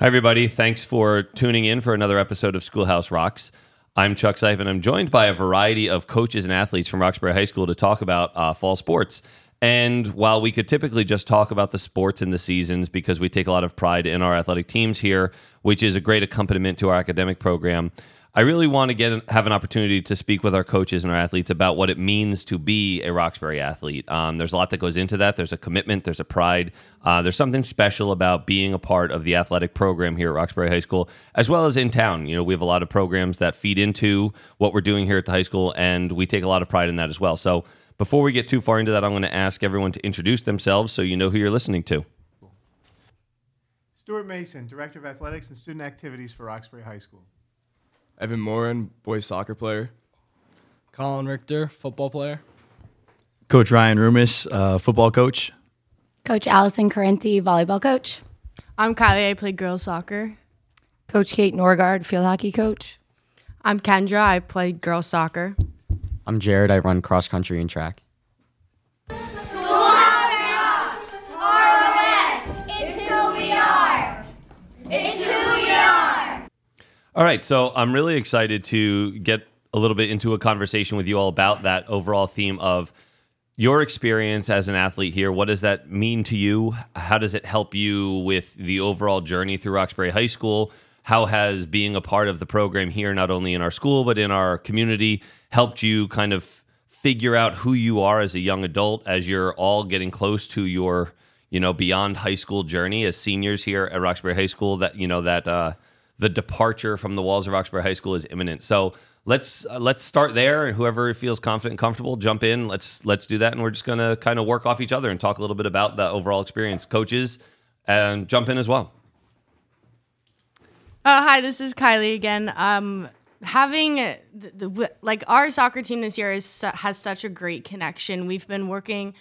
Hi, everybody. Thanks for tuning in for another episode of Schoolhouse Rocks. I'm Chuck Seipp, and I'm joined by a variety of coaches and athletes from Roxbury High School to talk about uh, fall sports. And while we could typically just talk about the sports and the seasons because we take a lot of pride in our athletic teams here, which is a great accompaniment to our academic program, I really want to get have an opportunity to speak with our coaches and our athletes about what it means to be a Roxbury athlete. Um, there's a lot that goes into that. There's a commitment. There's a pride. Uh, there's something special about being a part of the athletic program here at Roxbury High School, as well as in town. You know, we have a lot of programs that feed into what we're doing here at the high school, and we take a lot of pride in that as well. So. Before we get too far into that, I'm going to ask everyone to introduce themselves so you know who you're listening to. Stuart Mason, Director of Athletics and Student Activities for Roxbury High School. Evan Morin, boys soccer player. Colin Richter, football player. Coach Ryan Rumis, uh, football coach. Coach Allison Carenti, volleyball coach. I'm Kylie. I play girls soccer. Coach Kate Norgard, field hockey coach. I'm Kendra. I play girls soccer. I'm Jared. I run cross country and track. All right, so I'm really excited to get a little bit into a conversation with you all about that overall theme of your experience as an athlete here. What does that mean to you? How does it help you with the overall journey through Roxbury High School? How has being a part of the program here, not only in our school, but in our community, helped you kind of figure out who you are as a young adult as you're all getting close to your, you know, beyond high school journey as seniors here at Roxbury High School? That, you know, that, uh, the departure from the walls of Roxbury High School is imminent. So let's uh, let's start there, and whoever feels confident and comfortable, jump in. Let's let's do that, and we're just gonna kind of work off each other and talk a little bit about the overall experience. Coaches, and jump in as well. Uh, hi, this is Kylie again. Um, having the, the like our soccer team this year is has such a great connection. We've been working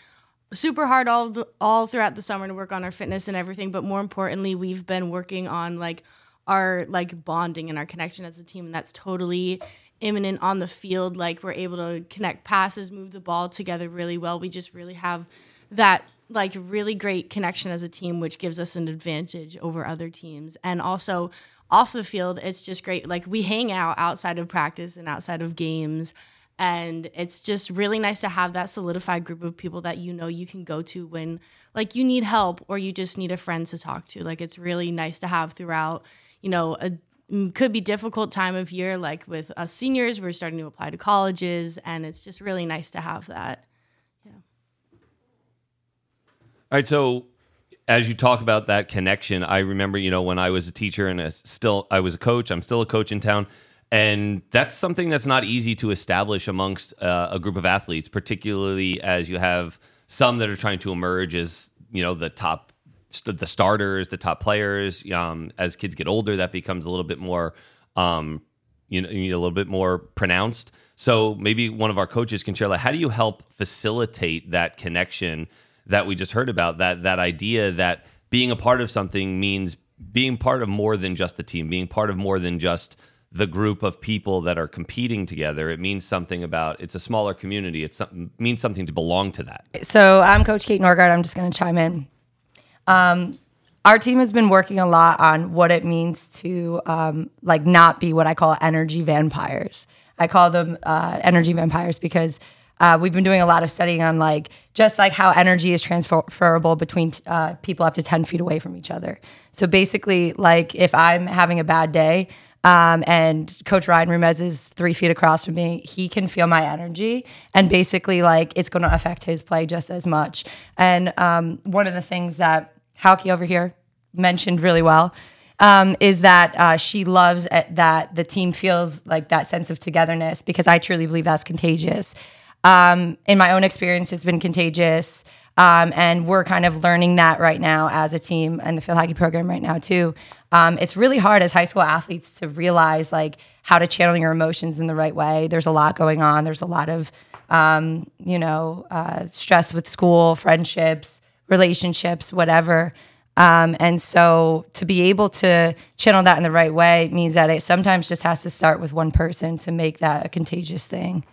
super hard all all throughout the summer to work on our fitness and everything, but more importantly, we've been working on like our like bonding and our connection as a team and that's totally imminent on the field. Like we're able to connect passes move the ball together really well. We just really have that like really great connection as a team which gives us an advantage over other teams. And also off the field it's just great. Like we hang out outside of practice and outside of games and it's just really nice to have that solidified group of people that you know you can go to when like you need help or you just need a friend to talk to. Like it's really nice to have throughout you know, a could be difficult time of year like with us seniors we're starting to apply to colleges and it's just really nice to have that. Yeah. All right so as you talk about that connection i remember you know when i was a teacher and a still i was a coach i'm still a coach in town and that's something that's not easy to establish amongst uh, a group of athletes particularly as you have some that are trying to emerge as you know the top the starters, the top players. Um, as kids get older, that becomes a little bit more, um, you know, a little bit more pronounced. So maybe one of our coaches can share like, how do you help facilitate that connection that we just heard about? That that idea that being a part of something means being part of more than just the team, being part of more than just the group of people that are competing together. It means something about it's a smaller community. It means something to belong to that. So I'm Coach Kate Norgard. I'm just going to chime in. Um, our team has been working a lot on what it means to um, like not be what I call energy vampires. I call them uh, energy vampires because uh, we've been doing a lot of studying on like just like how energy is transferable between uh, people up to 10 feet away from each other. So basically, like if I'm having a bad day, um, and Coach Ryan Rumez is three feet across from me. He can feel my energy, and basically, like it's going to affect his play just as much. And um, one of the things that Hauke over here mentioned really well, um, is that uh, she loves that the team feels like that sense of togetherness because I truly believe that's contagious. Um, in my own experience, it's been contagious. Um, and we're kind of learning that right now as a team and the field hockey program right now too. Um, it's really hard as high school athletes to realize like how to channel your emotions in the right way. There's a lot going on. There's a lot of um, you know uh, stress with school, friendships, relationships, whatever. Um, and so to be able to channel that in the right way means that it sometimes just has to start with one person to make that a contagious thing.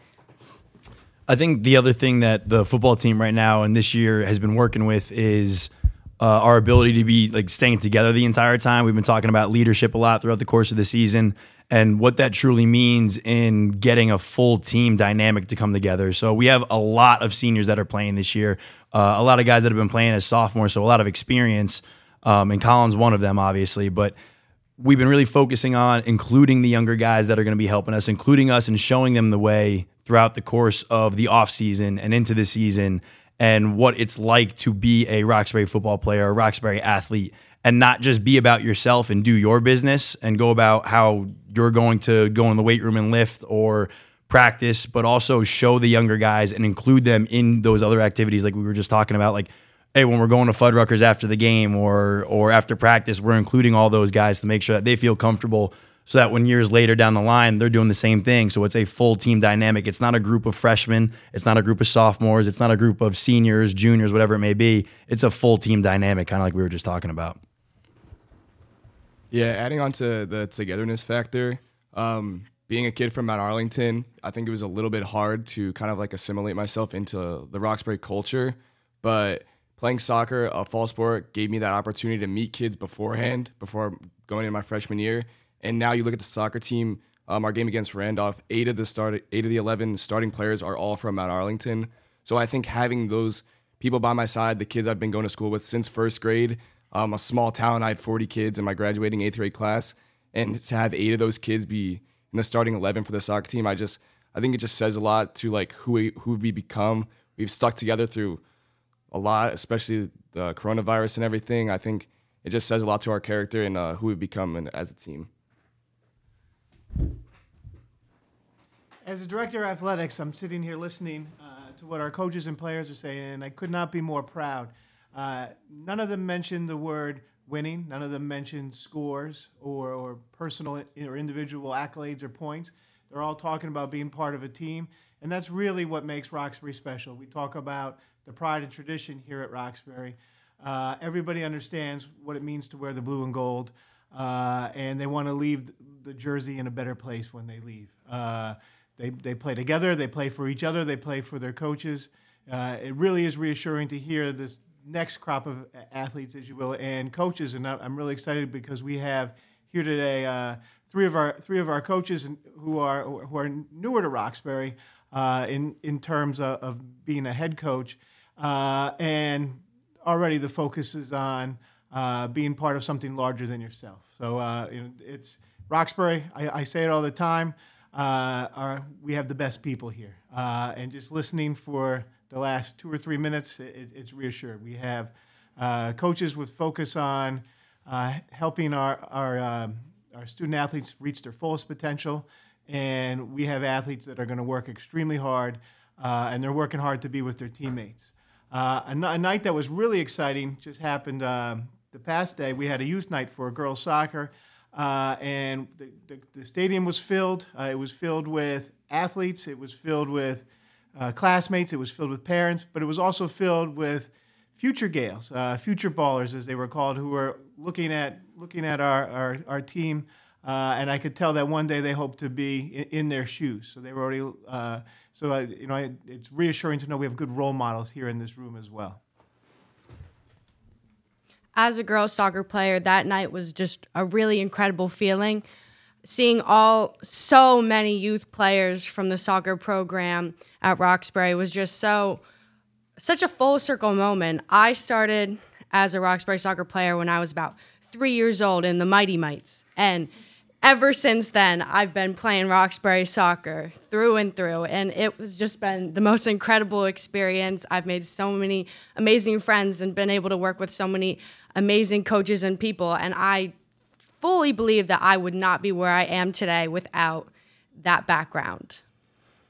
I think the other thing that the football team right now and this year has been working with is uh, our ability to be like staying together the entire time. We've been talking about leadership a lot throughout the course of the season and what that truly means in getting a full team dynamic to come together. So we have a lot of seniors that are playing this year, uh, a lot of guys that have been playing as sophomores, so a lot of experience. Um, and Colin's one of them, obviously, but we've been really focusing on including the younger guys that are going to be helping us, including us and showing them the way throughout the course of the offseason and into the season and what it's like to be a Roxbury football player, a Roxbury athlete, and not just be about yourself and do your business and go about how you're going to go in the weight room and lift or practice, but also show the younger guys and include them in those other activities like we were just talking about, like hey, when we're going to Fuddruckers after the game or or after practice, we're including all those guys to make sure that they feel comfortable so that when years later down the line, they're doing the same thing. So it's a full team dynamic. It's not a group of freshmen, it's not a group of sophomores, it's not a group of seniors, juniors, whatever it may be. It's a full team dynamic, kind of like we were just talking about. Yeah, adding on to the togetherness factor, um, being a kid from Mount Arlington, I think it was a little bit hard to kind of like assimilate myself into the Roxbury culture. But playing soccer, a fall sport, gave me that opportunity to meet kids beforehand, before going into my freshman year. And now you look at the soccer team, um, our game against Randolph, eight of the start, eight of the eleven starting players are all from Mount Arlington. So I think having those people by my side, the kids I've been going to school with since first grade, um, a small town, I had 40 kids in my graduating eighth grade class, and to have eight of those kids be in the starting 11 for the soccer team, I just I think it just says a lot to like who we, who we become. We've stuck together through a lot, especially the coronavirus and everything. I think it just says a lot to our character and uh, who we've become as a team. As a director of athletics, I'm sitting here listening uh, to what our coaches and players are saying, and I could not be more proud. Uh, none of them mentioned the word winning. None of them mentioned scores or, or personal or individual accolades or points. They're all talking about being part of a team, and that's really what makes Roxbury special. We talk about the pride and tradition here at Roxbury. Uh, everybody understands what it means to wear the blue and gold, uh, and they want to leave the jersey in a better place when they leave. Uh, they, they play together, they play for each other, they play for their coaches. Uh, it really is reassuring to hear this next crop of athletes, as you will, and coaches. And I'm really excited because we have here today uh, three of our three of our coaches who are who are newer to Roxbury uh, in in terms of, of, being a head coach, uh, and already the focus is on uh, being part of something larger than yourself. So uh, you know, it's Roxbury. I, I, say it all the time. Uh, we have the best people here, and just listening for the last two or three minutes, it, it's reassured. We have uh, coaches with focus on uh, helping our our, um, our student athletes reach their fullest potential, and we have athletes that are going to work extremely hard, uh, and they're working hard to be with their teammates. Uh, a, a, night that was really exciting just happened um, the past day. We had a youth night for girls soccer. Uh, and the, the, the, stadium was filled. Uh, it was filled with athletes. It was filled with uh, classmates, it was filled with parents, but it was also filled with future Gaels, uh, future ballers, as they were called, who were looking at looking at our our, our team, uh, and I could tell that one day they hoped to be in, in their shoes. So they were already. Uh, so you know, it's reassuring to know we have good role models here in this room as well. As a girls soccer player, that night was just a really incredible feeling. Seeing all so many youth players from the soccer program at Roxbury was just so such a full circle moment. I started as a Roxbury soccer player when I was about three years old in the Mighty Mites. And ever since then, I've been playing Roxbury soccer through and through. And it was just been the most incredible experience. I've made so many amazing friends and been able to work with so many amazing coaches and people. And I fully believe that I would not be where I am today without that background.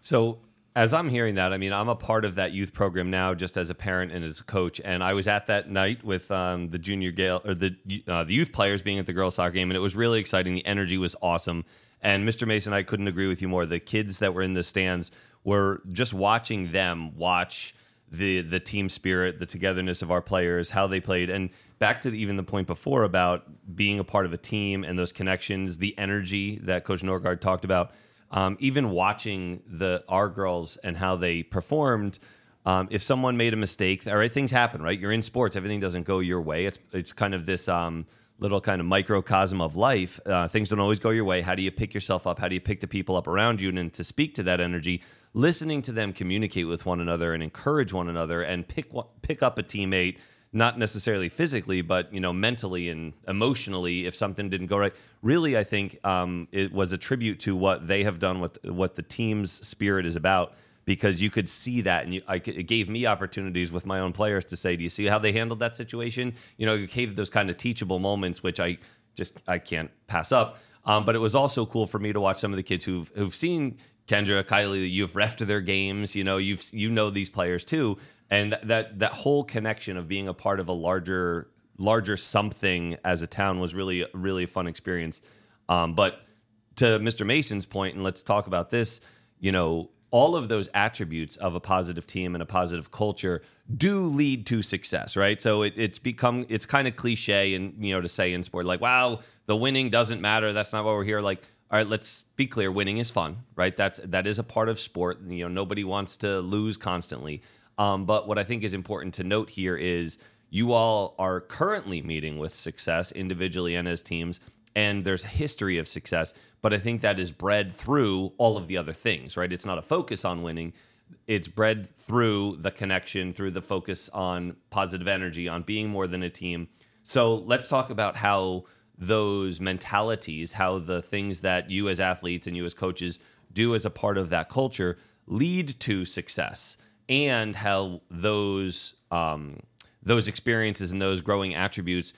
So as I'm hearing that, I mean, I'm a part of that youth program now, just as a parent and as a coach. And I was at that night with um, the junior Gael or the uh, the youth players being at the girls' soccer game, and it was really exciting. The energy was awesome. And Mr. Mason, I couldn't agree with you more. The kids that were in the stands were just watching them watch the the team spirit, the togetherness of our players, how they played, and back to the, even the point before about being a part of a team and those connections, the energy that Coach Norgard talked about um, even watching the our girls and how they performed, um, if someone made a mistake, all right, things happen, right? You're in sports, everything doesn't go your way. It's it's kind of this um, little kind of microcosm of life. Uh, things don't always go your way. How do you pick yourself up? How do you pick the people up around you? And, and to speak to that energy, listening to them communicate with one another and encourage one another, and pick pick up a teammate not necessarily physically, but you know, mentally and emotionally, if something didn't go right. Really, I think um, it was a tribute to what they have done, what what the team's spirit is about, because you could see that, and you, I, it gave me opportunities with my own players to say, "Do you see how they handled that situation?" You know, it gave those kind of teachable moments, which I just I can't pass up. Um, but it was also cool for me to watch some of the kids who've who've seen Kendra, Kylie, you've refed their games. You know, you've you know these players too, and that, that whole connection of being a part of a larger larger something as a town was really really a fun experience. Um, but to Mr. Mason's point, and let's talk about this. You know, all of those attributes of a positive team and a positive culture do lead to success, right? So it, it's become it's kind of cliche and you know to say in sport like, wow, the winning doesn't matter. That's not why we're here. Like, all right, let's be clear. Winning is fun, right? That's that is a part of sport. You know, nobody wants to lose constantly. Um, but what I think is important to note here is you all are currently meeting with success individually and as teams, and there's a history of success. But I think that is bred through all of the other things, right? It's not a focus on winning. It's bred through the connection, through the focus on positive energy, on being more than a team. So let's talk about how those mentalities, how the things that you as athletes and you as coaches do as a part of that culture lead to success and how those um, those experiences and those growing attributes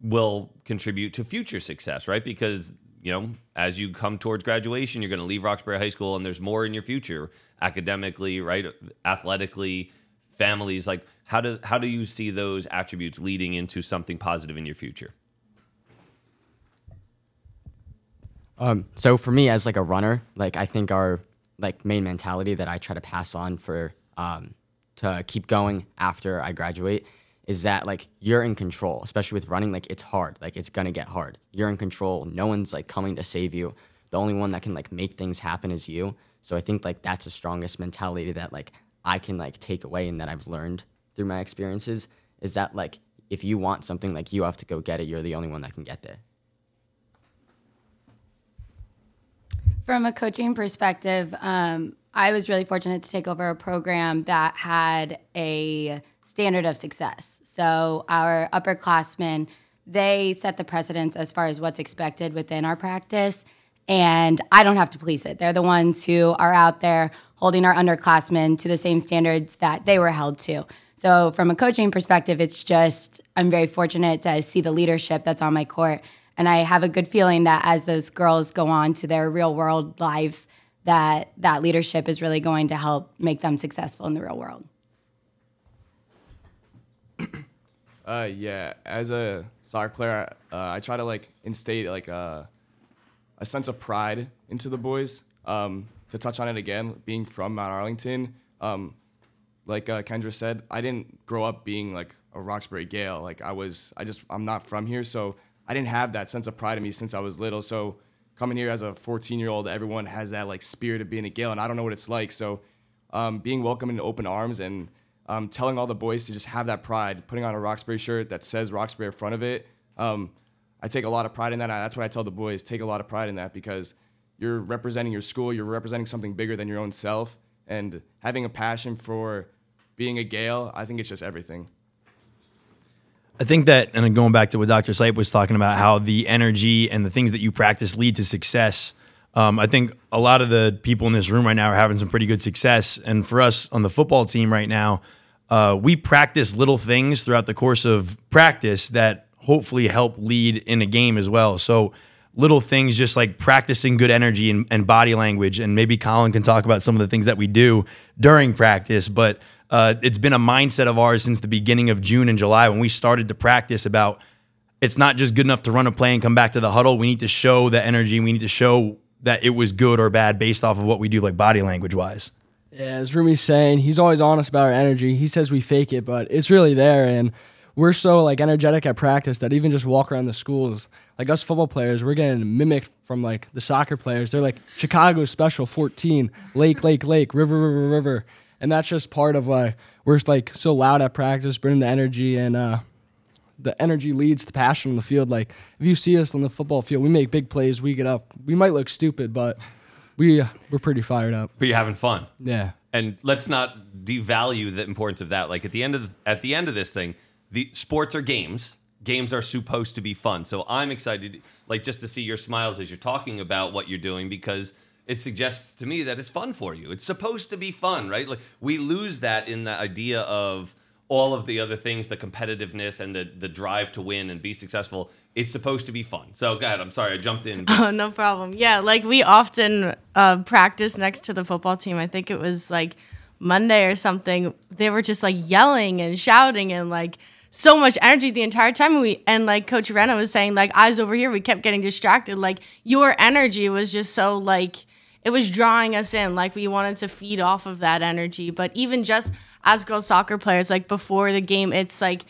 will contribute to future success, right? Because you know, as you come towards graduation, you're going to leave Roxbury High School, and there's more in your future, academically, right, athletically, families. Like, how do how do you see those attributes leading into something positive in your future? Um, so for me, as like a runner, like I think our like main mentality that I try to pass on for um, to keep going after I graduate is that like you're in control, especially with running. Like it's hard, like it's gonna get hard. You're in control. No one's like coming to save you. The only one that can like make things happen is you. So I think like that's the strongest mentality that like I can like take away and that I've learned through my experiences is that like if you want something, like you have to go get it. You're the only one that can get there. From a coaching perspective, um, I was really fortunate to take over a program that had a standard of success. So our upperclassmen, they set the precedence as far as what's expected within our practice. And I don't have to police it. They're the ones who are out there holding our underclassmen to the same standards that they were held to. So, from a coaching perspective, it's just I'm very fortunate to see the leadership that's on my court. And I have a good feeling that as those girls go on to their real world lives, that that leadership is really going to help make them successful in the real world. Uh, yeah, as a soccer player, uh, I try to like instate like a, uh, a sense of pride into the boys. Um, to touch on it again, being from Mount Arlington, um, like uh, Kendra said, I didn't grow up being like a Roxbury Gael. Like I was, I just I'm not from here, so I didn't have that sense of pride in me since I was little. So coming here as a 14 year old, everyone has that like spirit of being a Gael, and I don't know what it's like. So um, being welcomed in open arms and um, telling all the boys to just have that pride, putting on a Roxbury shirt that says Roxbury in front of it. Um, I take a lot of pride in that. That's what I tell the boys: take a lot of pride in that because you're representing your school, you're representing something bigger than your own self, and having a passion for being a Gael. I think it's just everything. I think that, and going back to what Dr. Seipp was talking about, how the energy and the things that you practice lead to success. Um, I think a lot of the people in this room right now are having some pretty good success. And for us on the football team right now, uh, we practice little things throughout the course of practice that hopefully help lead in a game as well. So, little things just like practicing good energy and, and body language. And maybe Colin can talk about some of the things that we do during practice. But uh, it's been a mindset of ours since the beginning of June and July when we started to practice about it's not just good enough to run a play and come back to the huddle. We need to show the energy. We need to show that it was good or bad based off of what we do, like body language wise. Yeah, as Rumi's saying, he's always honest about our energy. He says we fake it, but it's really there. And we're so like energetic at practice that even just walk around the schools, like us football players, we're getting mimicked from like the soccer players. They're like Chicago special 14, Lake, Lake, Lake, River, River, River and that's just part of why we're like so loud at practice, bringing the energy and uh, the energy leads to passion on the field. Like if you see us on the football field, we make big plays. We get up. We might look stupid, but we uh, we're pretty fired up. But you're having fun. Yeah. and let's not devalue the importance of that. Like at the end of at the end of this thing, the sports are games. Games are supposed to be fun. So I'm excited, like just to see your smiles as you're talking about what you're doing because it suggests to me that it's fun for you. It's supposed to be fun, right? Like we lose that in the idea of all of the other things, the competitiveness and the the drive to win and be successful. It's supposed to be fun. So, go ahead. I'm sorry I jumped in. but- Oh, no problem. Yeah, like we often uh, practice next to the football team. I think it was like Monday or something. They were just like yelling and shouting and like so much energy the entire time. We and like Coach Rena was saying, like eyes over here, we kept getting distracted. Like your energy was just so like it was drawing us in. Like we wanted to feed off of that energy. But even just as girls soccer players, like before the game, it's like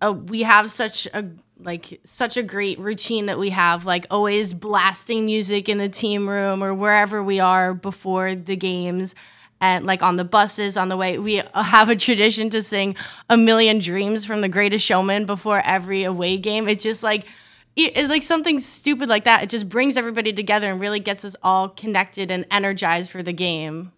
uh, we have such a like such a great routine that we have like always blasting music in the team room or wherever we are before the games and like on the buses on the way we have a tradition to sing a million dreams from the greatest showman before every away game it's just like it- it's like something stupid like that it just brings everybody together and really gets us all connected and energized for the game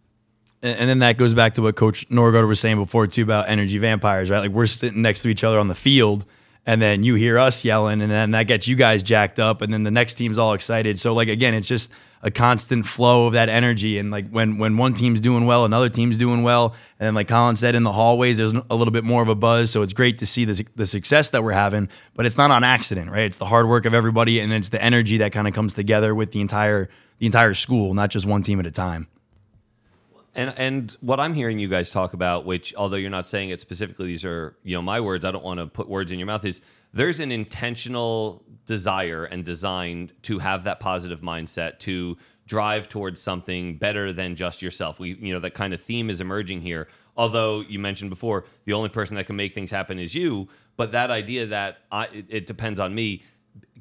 And and then that goes back to what Coach Norgard was saying before too about energy vampires, right? Like we're sitting next to each other on the field, and then you hear us yelling, and then that gets you guys jacked up, and then the next team's all excited. So like again, it's just a constant flow of that energy, and like when when one team's doing well, another team's doing well, and like Colin said in the hallways, there's a little bit more of a buzz. So it's great to see the the success that we're having, but it's not on accident, right? It's the hard work of everybody, and it's the energy that kind of comes together with the entire the entire school, not just one team at a time. And and what I'm hearing you guys talk about, which although you're not saying it specifically, these are you know my words. I don't want to put words in your mouth. Is there's an intentional desire and design to have that positive mindset to drive towards something better than just yourself. We you know that kind of theme is emerging here. Although you mentioned before, the only person that can make things happen is you. But that idea that I, it, it depends on me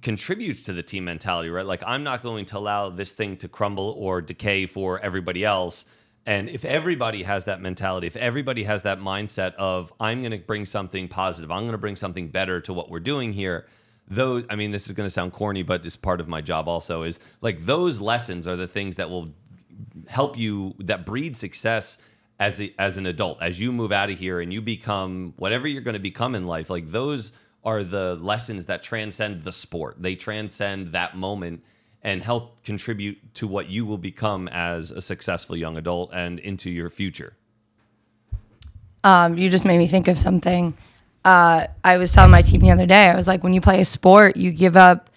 contributes to the team mentality, right? Like I'm not going to allow this thing to crumble or decay for everybody else. And if everybody has that mentality, if everybody has that mindset of I'm going to bring something positive, I'm going to bring something better to what we're doing here, those I mean this is going to sound corny, but it's part of my job also is like those lessons are the things that will help you that breed success as a, as an adult. As you move out of here and you become whatever you're going to become in life like those are the lessons that transcend the sport. They transcend that moment and help contribute to what you will become as a successful young adult and into your future. Um, you just made me think of something. Uh, I was telling my team the other day. I was like, when you play a sport, you give up.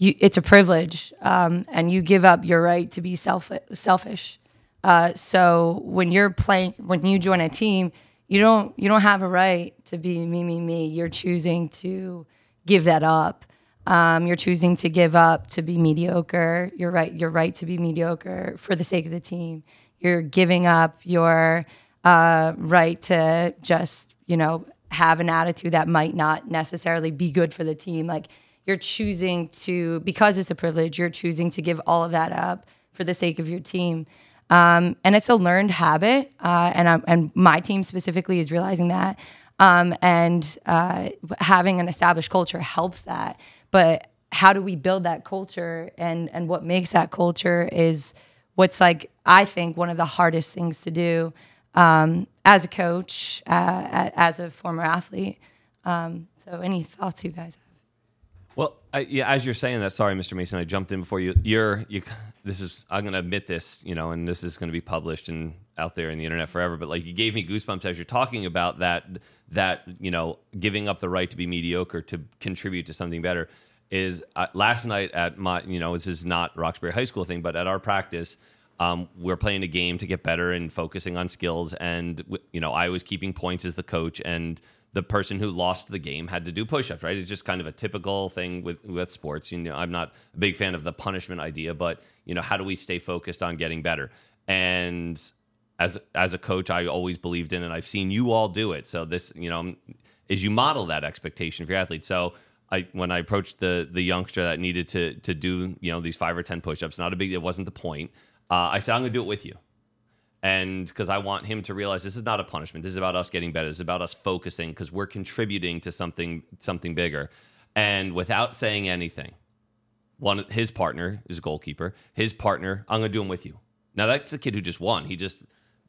You, it's a privilege, um, and you give up your right to be self selfish. Uh, so when you're playing, when you join a team, you don't you don't have a right to be me me me. You're choosing to give that up. Um, you're choosing to give up to be mediocre. You're right. You're right to be mediocre for the sake of the team. You're giving up your uh, right to just you know have an attitude that might not necessarily be good for the team. Like you're choosing to because it's a privilege. You're choosing to give all of that up for the sake of your team. Um, and it's a learned habit, uh, and I'm, and my team specifically is realizing that. Um, and uh, having an established culture helps that. But how do we build that culture? And and what makes that culture is what's like I think one of the hardest things to do um, as a coach, uh, as a former athlete. Um, so, any thoughts you guys have? Well, I, yeah, as you're saying that, sorry, Mr. Mason, I jumped in before you. You're you. This is I'm going to admit this, you know, and this is going to be published and out there in the internet forever. But like, you gave me goosebumps as you're talking about that. That you know, giving up the right to be mediocre to contribute to something better is uh, last night at my, you know, this is not Roxbury High School thing, but at our practice. Um, we're playing a game to get better and focusing on skills. And you know, I was keeping points as the coach, and the person who lost the game had to do push-ups. Right? It's just kind of a typical thing with with sports. You know, I'm not a big fan of the punishment idea, but you know, how do we stay focused on getting better? And as as a coach, I always believed in, it. I've seen you all do it. So this, you know, is you model that expectation for your athletes. So I when I approached the the youngster that needed to to do you know these five or ten push-ups, not a big, it wasn't the point. Uh, I said I'm going to do it with you, and because I want him to realize this is not a punishment. This is about us getting better. This is about us focusing because we're contributing to something something bigger. And without saying anything, one his partner is a goalkeeper. His partner, I'm gonna do him with you. Now that's a kid who just won. He just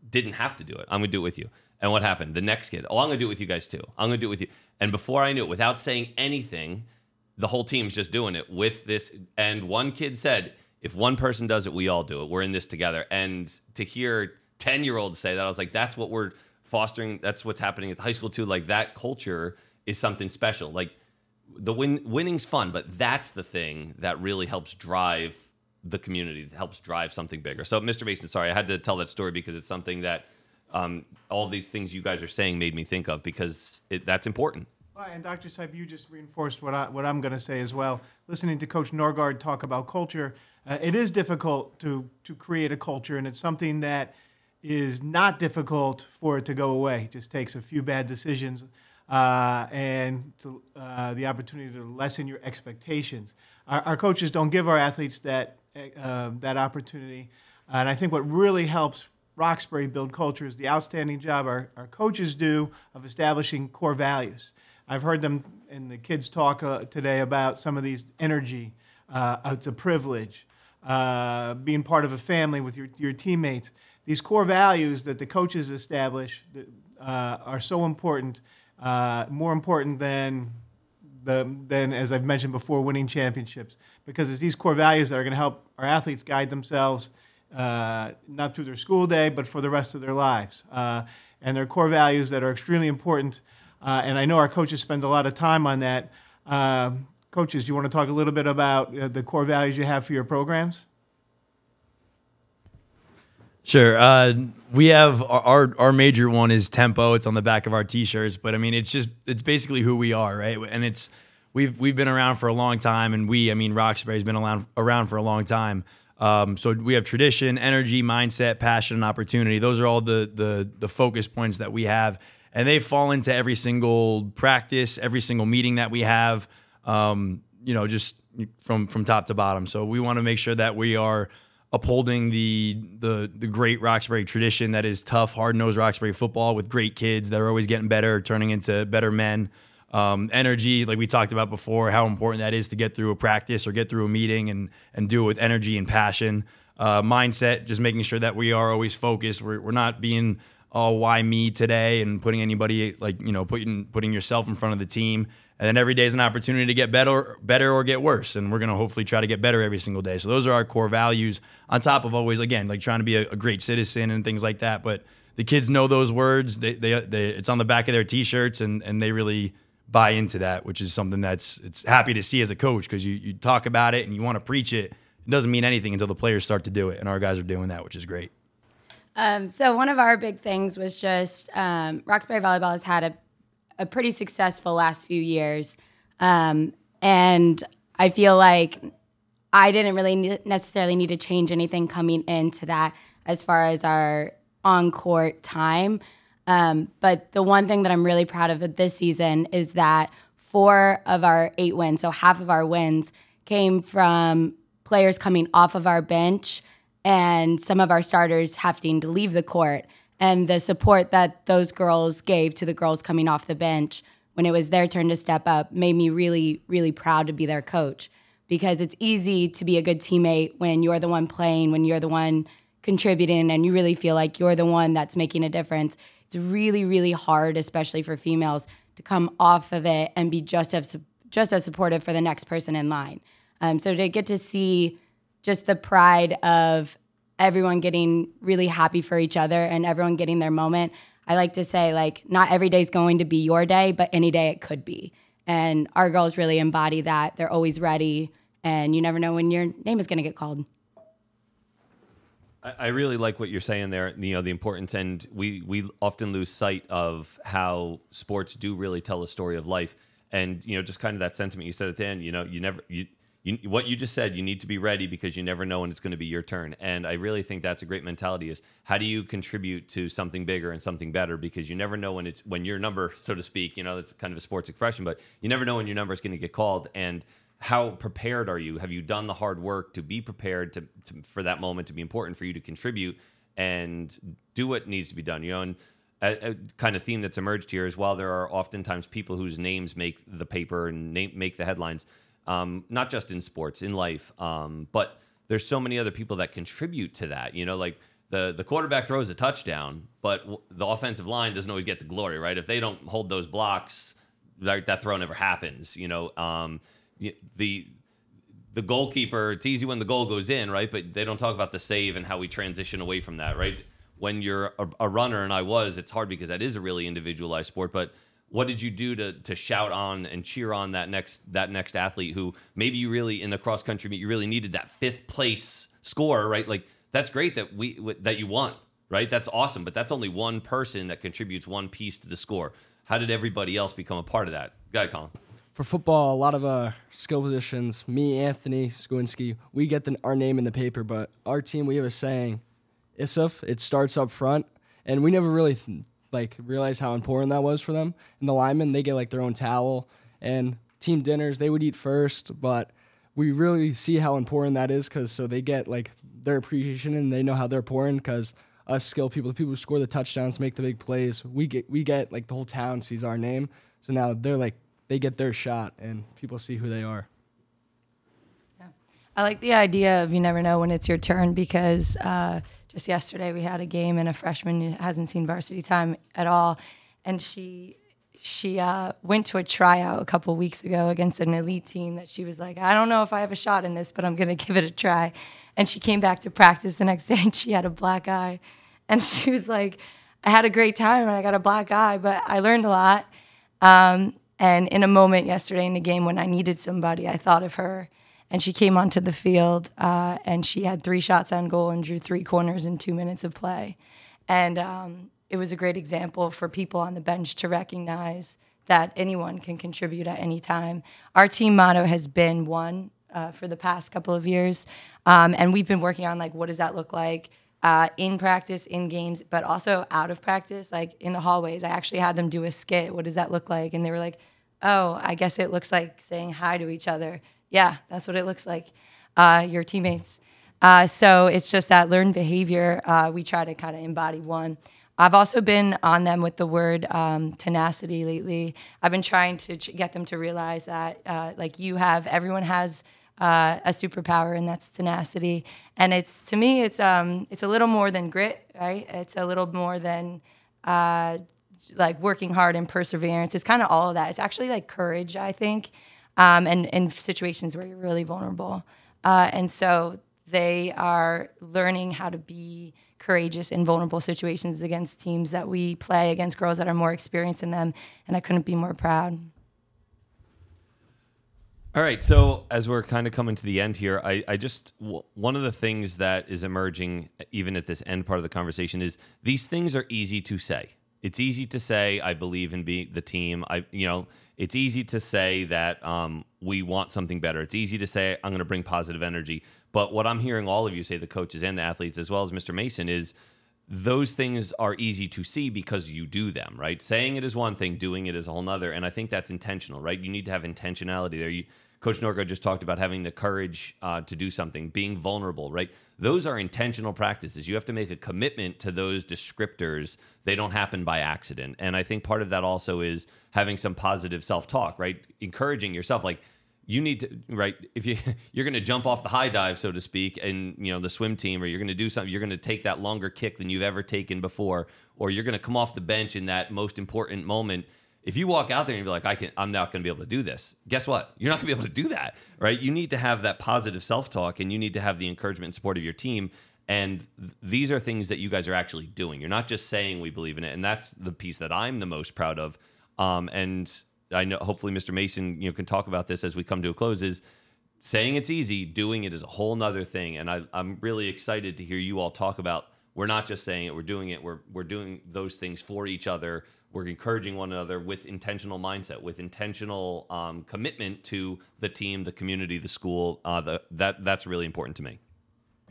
didn't have to do it. I'm gonna do it with you. And what happened? The next kid, oh, I'm gonna do it with you guys too. I'm gonna do it with you. And before I knew it, without saying anything, the whole team's just doing it with this. And one kid said, if one person does it, we all do it. We're in this together. And to hear 10 year olds say that, I was like, that's what we're fostering. That's what's happening at the high school too. Like that culture is something special. Like the win winning's fun, but that's the thing that really helps drive the community, that helps drive something bigger. So, Mr. Mason, sorry, I had to tell that story because it's something that um, all these things you guys are saying made me think of because it, that's important. Well, and Dr. Seipp, you just reinforced what, I, what I'm going to say as well. Listening to Coach Norgard talk about culture, uh, it is difficult to, to create a culture, and it's something that is not difficult for it to go away. It just takes a few bad decisions uh, and to, uh, the opportunity to lessen your expectations. Our, our coaches don't give our athletes that, uh, that opportunity. And I think what really helps Roxbury build culture is the outstanding job our, our coaches do of establishing core values. I've heard them and the kids talk uh, today about some of these energy. Uh, it's a privilege. Uh, being part of a family with your, your teammates. These core values that the coaches establish uh, are so important, uh, more important than, the, than, as I've mentioned before, winning championships. Because it's these core values that are going to help our athletes guide themselves, uh, not through their school day, but for the rest of their lives. And they're core values that are extremely important. Uh, and I know our coaches spend a lot of time on that. Coaches, you want to talk a little bit about uh, the core values you have for your programs? Sure. Uh, we have our, our major one is tempo. It's on the back of our t-shirts, but I mean, it's just it's basically who we are, right? And it's we've we've been around for a long time, and we, I mean, Roxbury's been around around for a long time. Um, so we have tradition, energy, mindset, passion, and opportunity. Those are all the the the focus points that we have, and they fall into every single practice, every single meeting that we have um, you know, just from from top to bottom. So we want to make sure that we are upholding the the the great Roxbury tradition that is tough, hard nosed Roxbury football with great kids that are always getting better, turning into better men. Um, energy, like we talked about before, how important that is to get through a practice or get through a meeting and and do it with energy and passion. Uh, mindset, just making sure that we are always focused. We're, we're not being oh why me today and putting anybody like you know putting putting yourself in front of the team and then every day is an opportunity to get better, better or get worse. And we're going to hopefully try to get better every single day. So those are our core values. On top of always, again, like trying to be a, a great citizen and things like that. But the kids know those words. They, they, they, it's on the back of their t-shirts, and and they really buy into that, which is something that's it's happy to see as a coach because you you talk about it and you want to preach it. It doesn't mean anything until the players start to do it, and our guys are doing that, which is great. Um, so one of our big things was just um, Roxbury Volleyball has had a a pretty successful last few years. Um, and I feel like I didn't really necessarily need to change anything coming into that as far as our on court time. Um, but the one thing that I'm really proud of this season is that four of our eight wins, so half of our wins, came from players coming off of our bench and some of our starters having to leave the court and the support that those girls gave to the girls coming off the bench when it was their turn to step up made me really, really proud to be their coach because it's easy to be a good teammate when you're the one playing, when you're the one contributing, and you really feel like you're the one that's making a difference. It's really, really hard, especially for females, to come off of it and be just as just as supportive for the next person in line. Um, so to get to see just the pride of everyone getting really happy for each other and everyone getting their moment. I like to say, like, not every day is going to be your day, but any day it could be. And our girls really embody that. They're always ready, and you never know when your name is going to get called. I really like what you're saying there. You know the importance, and we we often lose sight of how sports do really tell a story of life. And you know, just kind of that sentiment you said at the end. You know, you never you you, what you just said, you need to be ready because you never know when it's going to be your turn. And I really think that's a great mentality is how do you contribute to something bigger and something better because you never know when it's when your number, so to speak, you know, that's kind of a sports expression, but you never know when your number is going to get called. And how prepared are you? Have you done the hard work to be prepared to, to for that moment to be important for you to contribute? and do what needs to be done. You know, and a, a kind of theme that's emerged here is while there are oftentimes people whose names make the paper and name, make the headlines, um, not just in sports, in life, um, but there's so many other people that contribute to that. You know, like the the quarterback throws a touchdown, but w- the offensive line doesn't always get the glory, right? If they don't hold those blocks, that, that throw never happens. You know, um, the the goalkeeper, it's easy when the goal goes in, right? But they don't talk about the save and how we transition away from that, right? When you're a, a runner, and I was, it's hard because that is a really individualized sport. But what did you do to to shout on and cheer on that next that next athlete who maybe you really in the cross country meet you really needed that fifth place score, right? Like that's great that we that you won, right? That's awesome, but that's only one person that contributes one piece to the score. How did everybody else become a part of that? guy Colin. For football, a lot of uh, skill positions, me, Anthony, Skwinski, we get the, our name in the paper, but our team, we have a saying, ISIF, it starts up front, and we never really th- like realize how important that was for them. And the linemen, they get like their own towel, and team dinners, they would eat first, but we really see how important that is because so they get like their appreciation and they know how they're important because us skill people, the people who score the touchdowns, make the big plays, we get we get like the whole town sees our name. So now they're like they get their shot and people see who they are. Yeah. I like the idea of you never know when it's your turn because uh, just yesterday we had a game and a freshman hasn't seen varsity time at all, and she she uh, went to a tryout a couple weeks ago against an elite team that she was like, I don't know if I have a shot in this, but I'm gonna give it a try. And she came back to practice the next day and she had a black eye, and she was like, I had a great time and I got a black eye, but I learned a lot. Um, and in a moment yesterday in the game when I needed somebody, I thought of her. And she came onto the field uh, and she had three shots on goal and drew three corners in two minutes of play. And um, it was a great example for people on the bench to recognize that anyone can contribute at any time. Our team motto has been one uh, for the past couple of years. Um, and we've been working on like, what does that look like? Uh, in practice, in games, but also out of practice, like in the hallways. I actually had them do a skit. What does that look like? And they were like, oh, I guess it looks like saying hi to each other. Yeah, that's what it looks like. Uh, your teammates. Uh, so it's just that learned behavior. Uh, we try to kind of embody one. I've also been on them with the word um, tenacity lately. I've been trying to ch- get them to realize that, uh, like you have, everyone has uh, a superpower, and that's tenacity. And it's to me, it's um, it's a little more than grit, right? It's a little more than uh, like working hard and perseverance. It's kind of all of that. It's actually like courage, I think, um, and in situations where you're really vulnerable. Uh, and so they are learning how to be courageous in vulnerable situations against teams that we play against girls that are more experienced than them. And I couldn't be more proud. All right. So as we're kind of coming to the end here, I, I just w- one of the things that is emerging even at this end part of the conversation is these things are easy to say. It's easy to say I believe in being the team. I you know it's easy to say that um, we want something better. It's easy to say I'm going to bring positive energy. But what I'm hearing all of you say, the coaches and the athletes, as well as Mr. Mason, is those things are easy to see because you do them, right? Saying it is one thing, doing it is a whole nother. And I think that's intentional, right? You need to have intentionality there. You, Coach Norgard just talked about having the courage uh, to do something, being vulnerable, right? Those are intentional practices. You have to make a commitment to those descriptors. They don't happen by accident. And I think part of that also is having some positive self talk, right? Encouraging yourself. Like, you need to right if you you're going to jump off the high dive so to speak and you know the swim team or you're going to do something you're going to take that longer kick than you've ever taken before or you're going to come off the bench in that most important moment if you walk out there and you be like i can i'm not going to be able to do this guess what you're not going to be able to do that right you need to have that positive self-talk and you need to have the encouragement and support of your team and th- these are things that you guys are actually doing you're not just saying we believe in it and that's the piece that i'm the most proud of um, and I know hopefully Mr. Mason, you know, can talk about this as we come to a close is saying it's easy, doing it is a whole nother thing. And I, I'm really excited to hear you all talk about we're not just saying it, we're doing it, we're we're doing those things for each other. We're encouraging one another with intentional mindset, with intentional um, commitment to the team, the community, the school. Uh, the, that that's really important to me.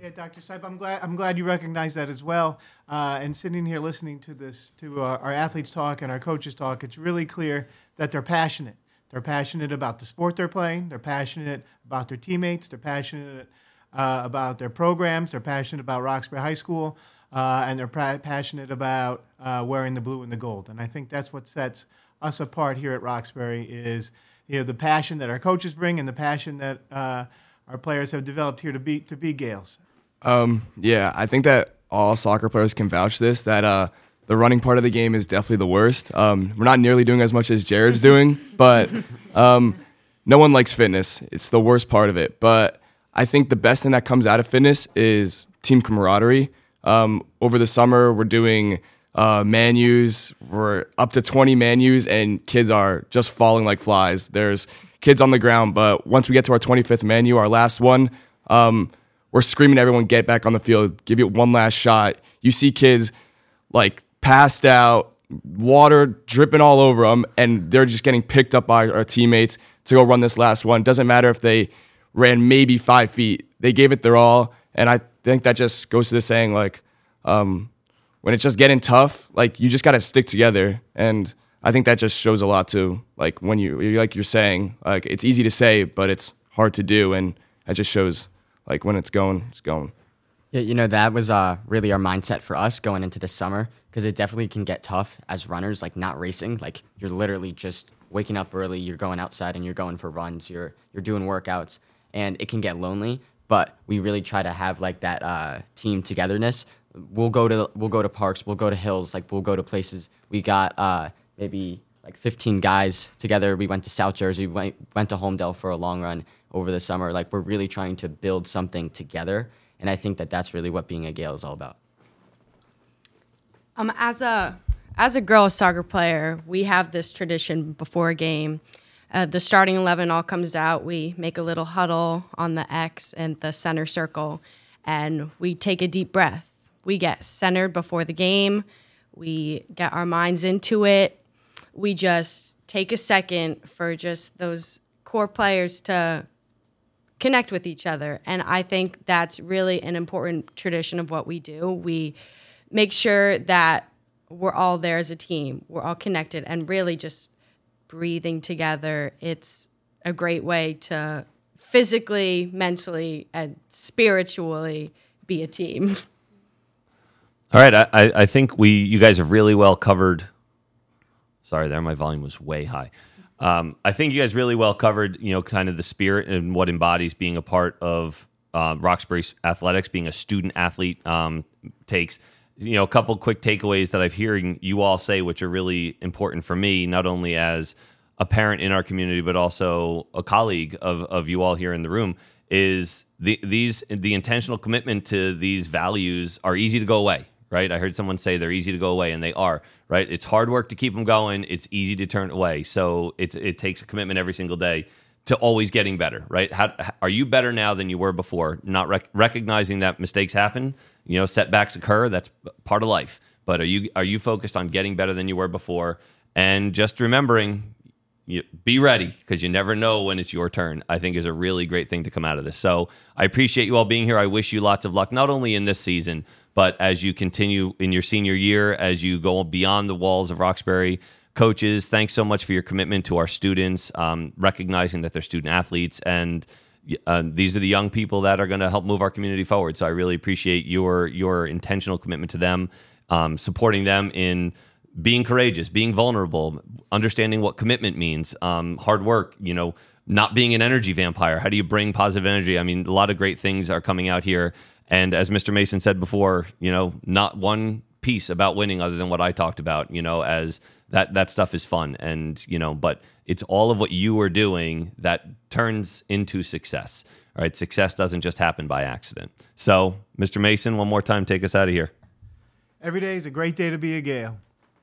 Yeah, Dr. Seipp, I'm glad I'm glad you recognize that as well. Uh, and sitting here listening to this, to our, our athletes talk and our coaches talk, it's really clear that they're passionate. They're passionate about the sport they're playing. They're passionate about their teammates. They're passionate uh, about their programs. They're passionate about Roxbury High School. Uh, and they're pra- passionate about uh, wearing the blue and the gold. And I think that's what sets us apart here at Roxbury is you know the passion that our coaches bring and the passion that uh, our players have developed here to be to be Gaels. Um, yeah, I think that all soccer players can vouch this that uh, the running part of the game is definitely the worst. Um, we're not nearly doing as much as Jared's doing, but um, no one likes fitness. It's the worst part of it. But I think the best thing that comes out of fitness is team camaraderie. Um, over the summer, we're doing uh, manus. We're up to 20 manus, and kids are just falling like flies. There's kids on the ground, but once we get to our 25th manu, our last one, um, we're screaming everyone get back on the field, give it one last shot. You see kids like passed out, water dripping all over them, and they're just getting picked up by our teammates to go run this last one. Doesn't matter if they ran maybe five feet, they gave it their all. And I think that just goes to the saying like, um, when it's just getting tough, like you just got to stick together. And I think that just shows a lot too. Like when you, like you're saying, like it's easy to say, but it's hard to do. And that just shows like when it's going, it's going. Yeah, you know, that was uh, really our mindset for us going into the summer because it definitely can get tough as runners, like not racing. Like you're literally just waking up early, you're going outside and you're going for runs, you're, you're doing workouts, and it can get lonely. But we really try to have like that uh, team togetherness. We'll go to we'll go to parks, we'll go to hills, like we'll go to places. We got uh, maybe like 15 guys together. We went to South Jersey, went, went to Holmdel for a long run over the summer. Like we're really trying to build something together, and I think that that's really what being a Gael is all about. Um, as a as a girls soccer player, we have this tradition before a game. Uh, the starting eleven all comes out. We make a little huddle on the X and the center circle, and we take a deep breath. We get centered before the game. We get our minds into it. We just take a second for just those core players to connect with each other. And I think that's really an important tradition of what we do. We make sure that we're all there as a team, we're all connected, and really just breathing together. It's a great way to physically, mentally, and spiritually be a team. All right, I, I think we you guys have really well covered. Sorry, there my volume was way high. Um, I think you guys really well covered, you know, kind of the spirit and what embodies being a part of uh, Roxbury athletics, being a student athlete um, takes. You know, a couple quick takeaways that I've hearing you all say, which are really important for me, not only as a parent in our community, but also a colleague of, of you all here in the room, is the, these the intentional commitment to these values are easy to go away right? I heard someone say they're easy to go away, and they are, right? It's hard work to keep them going. It's easy to turn away. So it's it takes a commitment every single day to always getting better, right? How are you better now than you were before? Not rec- recognizing that mistakes happen, you know, setbacks occur. That's part of life. But are you are you focused on getting better than you were before? And just remembering, you, be ready because you never know when it's your turn. I think is a really great thing to come out of this. So I appreciate you all being here. I wish you lots of luck, not only in this season, but as you continue in your senior year, as you go beyond the walls of Roxbury, coaches, thanks so much for your commitment to our students, um, recognizing that they're student athletes and. Uh, these are the young people that are going to help move our community forward. So I really appreciate your your intentional commitment to them, um, supporting them in being courageous, being vulnerable, understanding what commitment means, um, hard work. You know, not being an energy vampire. How do you bring positive energy? I mean, a lot of great things are coming out here. And as Mr. Mason said before, you know, not one piece about winning other than what I talked about, you know, as that that stuff is fun and, you know, but it's all of what you are doing that turns into success. All right, success doesn't just happen by accident. So, Mr. Mason, one more time take us out of here. Every day is a great day to be a Gael.